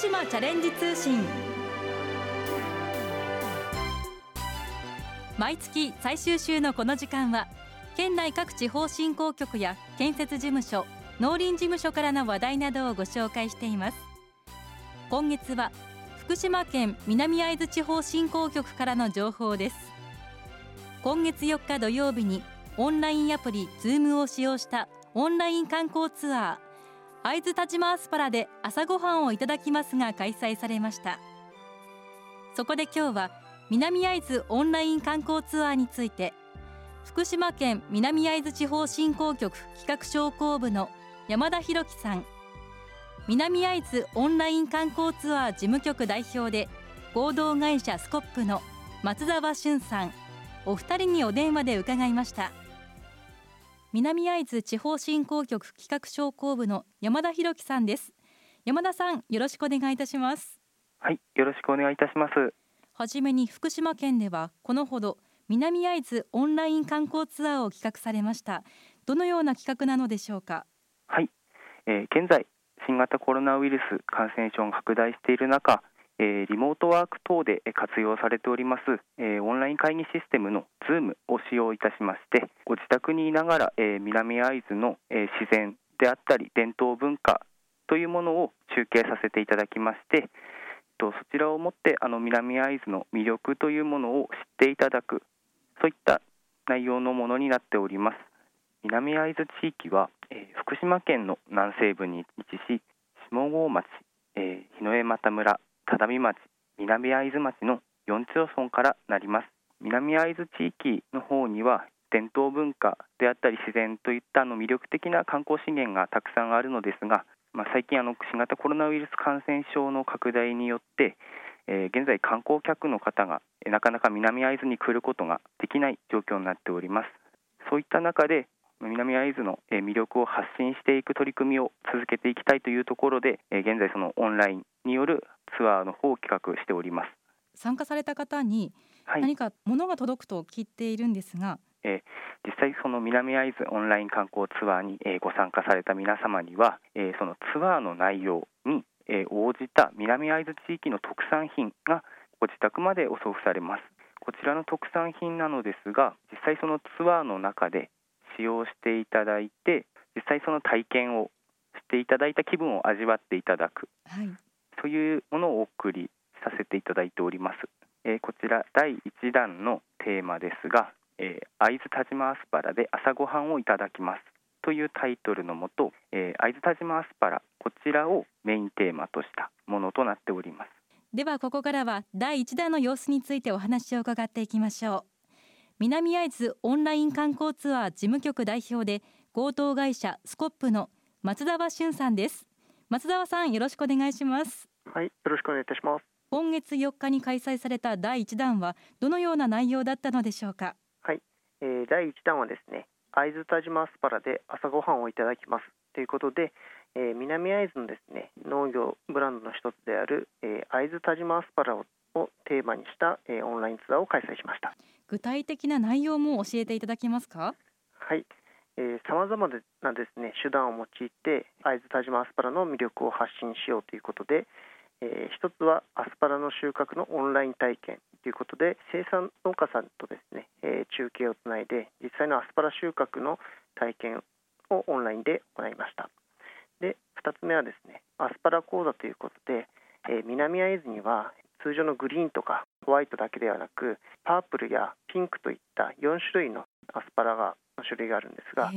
島チャレンジ通信。毎月最終週のこの時間は県内各地方振興局や建設事務所農林事務所からの話題などをご紹介しています。今月は福島県南会津地方振興局からの情報です。今月4日土曜日にオンラインアプリ Zoom を使用したオンライン観光ツアー会津田島アスパラで朝ごはんをいただきますが開催されました。そこで今日は南会津オンライン観光ツアーについて福島県南会津地方振興局企画商工部の山田博樹さん南会津オンライン観光ツアー事務局代表で合同会社スコップの松沢俊さんお二人にお電話で伺いました。南会津地方振興局企画商工部の山田博樹さんです。山田さんよろしくお願いいたします。はいよろしくお願いいたします。はじめに福島県ではこのほど南会津オンライン観光ツアーを企画されました。どのような企画なのでしょうか？はい、えー、現在新型コロナウイルス感染症が拡大している中、え、リモートワーク等で活用されております、え、オンライン会議システムの Zoom を使用いたしましてご自宅にいながら、え南会津の、え自然であったり伝統文化というものを中継させていただきましてとそちらをもってあの南会津の魅力というものを知っていただくそういった内容のものになっております。南会津地域は、え、福島県の南西部に位置し下郷町、えー、日の江又村只見町南会津町の4町村からなります。南会津地域の方には伝統文化であったり自然といったあの魅力的な観光資源がたくさんあるのですがまあ、最近あの新型コロナウイルス感染症の拡大によって、えー、現在観光客の方がなかなか南会津に来ることができない状況になっております。そういった中で南会津の魅力を発信していく取り組みを続けていきたいというところで現在そのオンラインによるツアーの方を企画しております。参加された方に何か物が届くと聞いているんですが、はいえー、実際その南会津オンライン観光ツアーに、えー、ご参加された皆様には、えー、そのツアーの内容に、え応じた南会津地域の特産品がご自宅までお送付されます。こちらの特産品なのですが実際そのツアーの中で使用していただいて実際その体験をしていただいた気分を味わっていただく、はい、そういうものをお送りさせていただいております、えこちら第1弾のテーマですがえー、会津田島アスパラで朝ごはんをいただきます。というタイトルのもと、えー、会津田島アスパラこちらをメインテーマとしたものとなっております。ではここからは第1弾の様子についてお話を伺っていきましょう。南会津オンライン観光ツアー事務局代表で合同会社スコップの松沢俊さんです。松沢さんよろしくお願いします。はいよろしくお願いいたします。今月4日に開催された第1弾はどのような内容だったのでしょうか？えー、第1弾はですね会津田島アスパラで朝ごはんをいただきます。ということで、えー、南会津のですね農業ブランドの一つである、えー、会津田島アスパラをテーマにした、えー、オンラインツアーを開催しました。具体的な内容も教えていただけますか？はいさまざまなですね手段を用いて会津田島アスパラの魅力を発信しようということで、えー、一つはアスパラの収穫のオンライン体験ということで生産農家さんとですね、えー、中継をつないで実際のアスパラ収穫の体験をオンラインで行いました。で2つ目はですねアスパラ講座ということで、えー、南会津には通常のグリーンとかホワイトだけではなくパープルやピンクといった4種類のアスパラがの種類があるんですが、は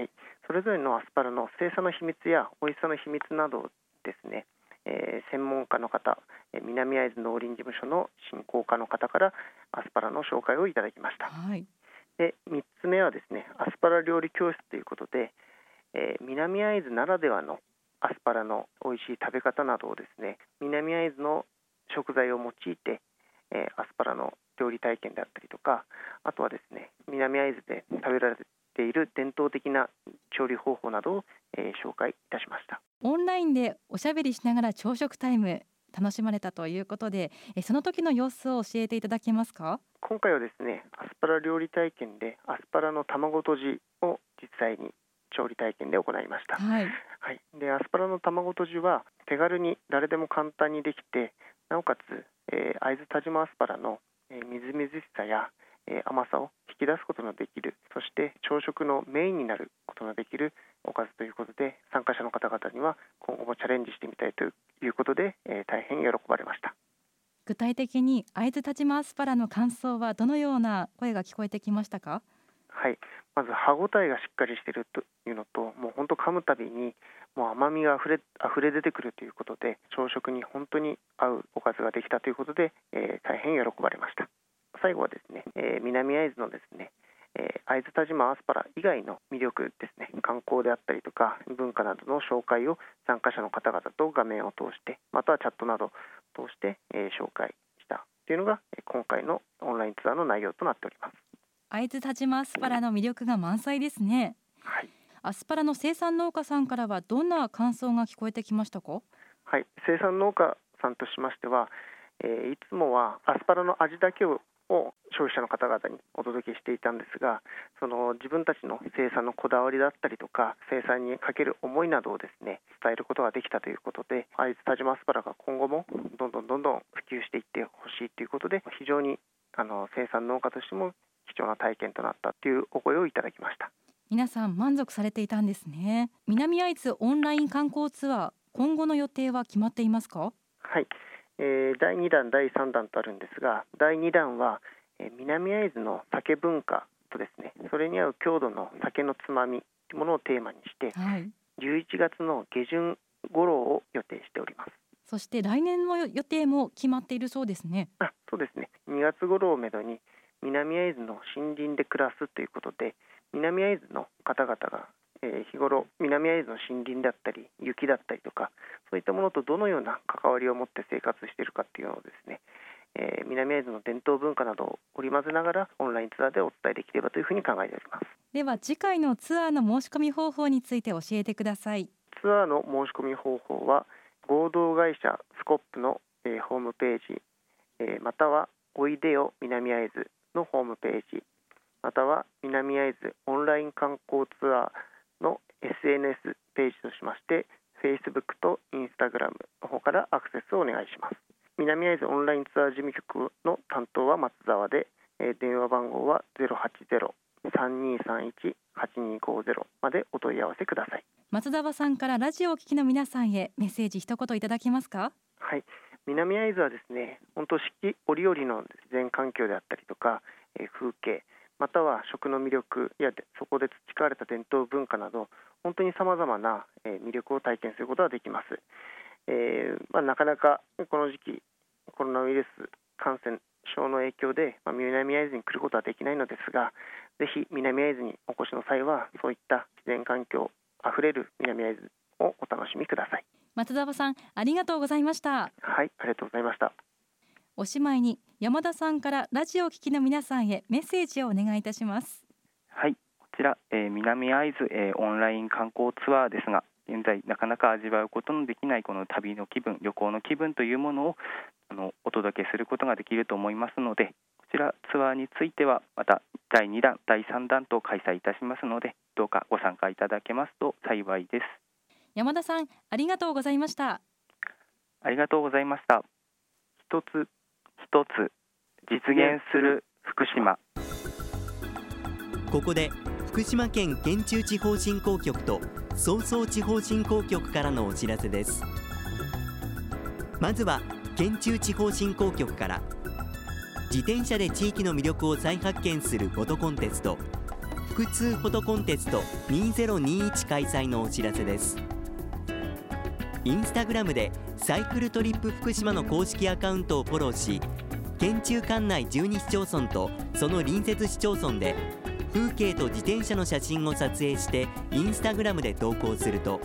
い、それぞれのアスパラの生産の秘密や美味しさの秘密などですねえー、専門家の方、えー、南会津農林事務所の振興課の方からアスパラの紹介をいただきました、はい、で3つ目はですねアスパラ料理教室ということで、えー、南会津ならではのアスパラの美味しい食べ方などをですね南会津の食材を用いて、えー、アスパラの料理体験であったりとかあとはですね南会津で食べられている伝統的な調理方法などを、えー、紹介いたしました。オンラインでおしゃべりしながら朝食タイム楽しまれたということでえその時の様子を教えていただけますか？今回はですねアスパラ料理体験でアスパラの卵とじを実際に調理体験で行いました、はい。はい、でアスパラの卵とじは手軽に誰でも簡単にできてなおかつ、えー会津田島アスパラの、えーみずみずしさや、えー甘さを引き出すことのできるそして朝食のメインになることのできるおかずということで参加者の方々には今後もチャレンジしてみたいということで、えー大変喜ばれました。具体的に会津田島アスパラの感想はどのような声が聞こえてきましたか？はい、まず歯ごたえがしっかりしているというのと、もう本当噛むたびにもう甘みがあふれ溢れ出てくるということで、朝食に本当に合うおかずができたということで、えー大変喜ばれました。最後はですね、えー南会津のですね、えー会津田島アスパラ以外の魅力ですね、観光であったりとか文化などの紹介を参加者の方々と画面を通して、またはチャットなどを通して、えー紹介したというのがえー今回のオンラインツアーの内容となっております。会津田島アスパラの魅力が満載ですね。はい。アスパラの生産農家さんからはどんな感想が聞こえてきましたか？はい、生産農家さんとしましては、えーいつもはアスパラの味だけをを消費者の方々にお届けしていたんですがその自分たちの生産のこだわりだったりとか生産にかける思いなどをですね伝えることができたということで会津田島アスパラが今後もどんどんどんどん普及していってほしいということで非常にあの生産農家としても貴重な体験となったというお声をいただきました。皆さん満足されていたんですね。南会津オンライン観光ツアー今後の予定は決まっていますか？はい、えー第2弾、第3弾とあるんですが、第2弾は、えー南会津の酒文化とですね、それに合う郷土の酒のつまみというものをテーマにして、はい。11月の下旬頃を予定しております。そして来年の予定も決まっているそうですね。あそうですね、2月頃をめどに、南会津の森林で暮らすということで、南会津の方々が、えー日頃、南会津の森林だったり、雪だったりとか、そういったものとどのような関わりを持って生活しているかっていうのをですね、えー南会津の伝統文化などを織り交ぜながら、オンラインツアーでお伝えできればというふうに考えております。では次回のツアーの申し込み方法について教えてくださいツアーの申し込み方法は合同会社スコップの、えーホームページ、えーまたはおいでよ南会津のホームページまたは南会津オンライン観光ツアーの SNS ページとしまして Facebook と Instagram の方からアクセスをお願いします。南会津オンラインツアー事務局の担当は松沢で、えー電話番号は080-3231-8250までお問い合わせください。松沢さんからラジオをお聞きの皆さんへメッセージ一言いただけますか？はい、南会津はですね、本当四季折々の自然環境であったりとか、えー風景、または食の魅力やでそこで培われた伝統文化など、本当にさまざまな、えー魅力を体験することができます。えーまあ、なかなかこの時期、コロナウイルス感染症の影響で、まあ、南会津に来ることはできないのですが、ぜひ南会津にお越しの際は、そういった自然環境あふれる南会津をお楽しみください。松沢さんありがとうございましたはい、ありがとうございました。おしまいに山田さんからラジオをお聞きの皆さんへメッセージをお願いいたしますはい、こちら、えー南会津、えーオンライン観光ツアーですが、現在なかなか味わうことのできないこの旅の気分、旅行の気分というものをあのお届けすることができると思いますので、こちらツアーについてはまた第2弾、第3弾と開催いたしますので、どうかご参加いただけますと幸いです。山田さんありがとうございましたありがとうございました。一つ一つ実現する福島。ここで福島県県中地方振興局と総総地方振興局からのお知らせです。まずは県中地方振興局から。自転車で地域の魅力を再発見するフォトコンテスト福通フォトコンテスト2021開催のお知らせです。インスタグラムでサイクルトリップ福島の公式アカウントをフォローし県中管内12市町村とその隣接市町村で風景と自転車の写真を撮影してインスタグラムで投稿すると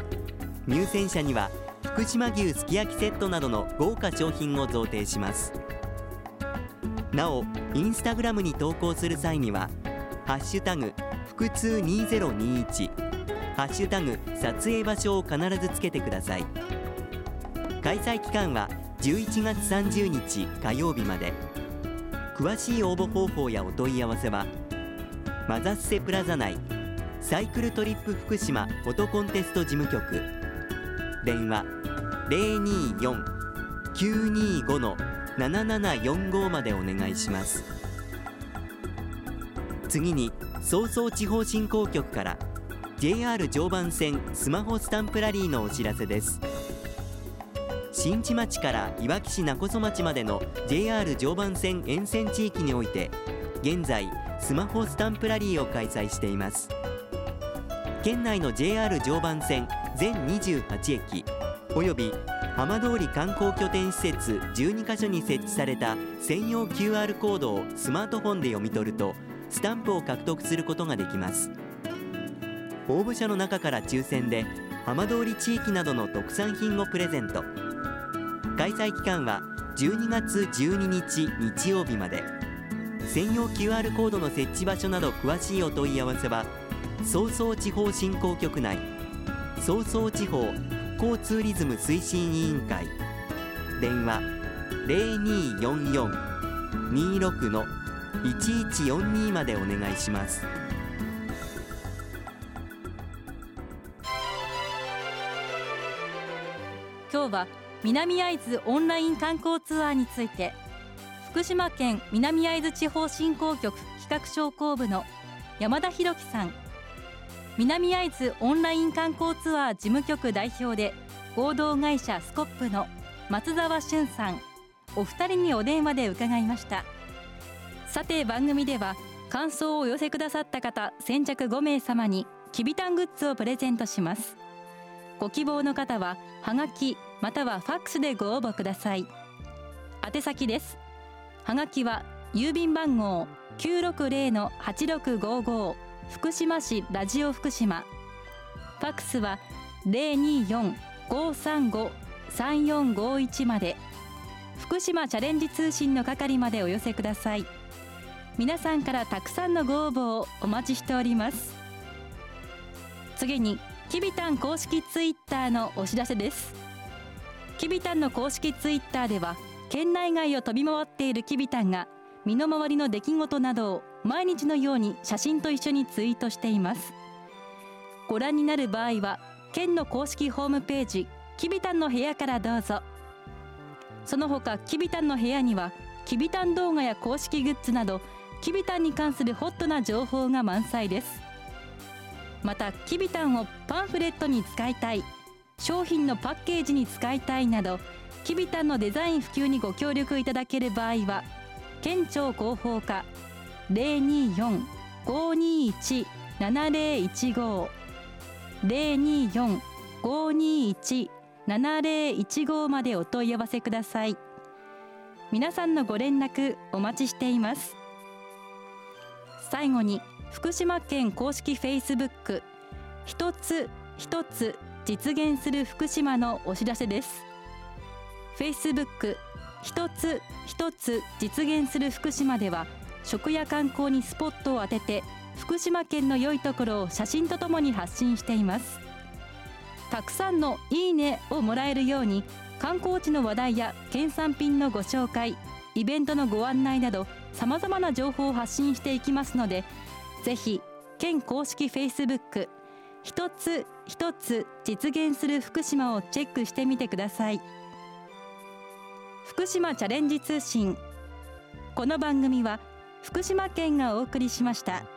入選者には福島牛すき焼きセットなどの豪華商品を贈呈します。なおインスタグラムに投稿する際には「ハッシュタグ福通2021」「ハッシュタグ撮影場所」を必ずつけてください開催期間は11月30日火曜日まで。詳しい応募方法やお問い合わせはマザッセプラザ内サイクルトリップ福島フォトコンテスト事務局。電話024-925の7745までお願いします。次に早々地方振興局から。JR 常磐線スマホスタンプラリーのお知らせです。新地町からいわき市勿来町までの JR 常磐線沿線地域において現在スマホスタンプラリーを開催しています。県内の JR 常磐線全28駅および浜通り観光拠点施設12カ所に設置された専用 QR コードをスマートフォンで読み取るとスタンプを獲得することができます。応募者の中から抽選で浜通り地域などの特産品をプレゼント。開催期間は12月12日日曜日まで。専用 QR コードの設置場所など詳しいお問い合わせは早々地方振興局内早々地方復興ツーリズム推進委員会。電話0244-26-1142までお願いします。は南会津オンライン観光ツアーについて福島県南会津地方振興局企画商工部の山田博樹さん。南会津オンライン観光ツアー事務局代表で合同会社スコップの松沢俊さん。お二人にお電話で伺いました。さて番組では感想をお寄せくださった方先着5名様にきびたんグッズをプレゼントします。ご希望の方ははがきまたはファックスでご応募ください。宛先です。はがきは郵便番号960-8655福島市ラジオ福島。ファックスは024-535-3451まで。福島チャレンジ通信の係までお寄せください。皆さんからたくさんのご応募をお待ちしております。次にきびたん公式ツイッターのお知らせです。きびたんの公式ツイッターでは県内外を飛び回っているきびたんが身の回りの出来事などを毎日のように写真と一緒にツイートしています。ご覧になる場合は県の公式ホームページきびたんの部屋からどうぞ。その他きびたんの部屋にはきびたん動画や公式グッズなどきびたんに関するホットな情報が満載です。またきびたんをパンフレットに使いたい。商品のパッケージに使いたいなどきびたんのデザイン普及にご協力いただける場合は県庁広報課024-521-7015 024-521-7015までお問い合わせください。皆さんのご連絡お待ちしています。最後に福島県公式フェイスブック一つ一つ実現する福島のお知らせです。フェイスブック一つ一つ実現する福島では食や観光にスポットを当てて福島県の良いところを写真とともに発信しています。たくさんのいいねをもらえるように観光地の話題や県産品のご紹介イベントのご案内などさまざまな情報を発信していきますのでぜひ県公式フェイスブック一つ一つ実現する福島をチェックしてみてください福島チャレンジ通信この番組は福島県がお送りしました。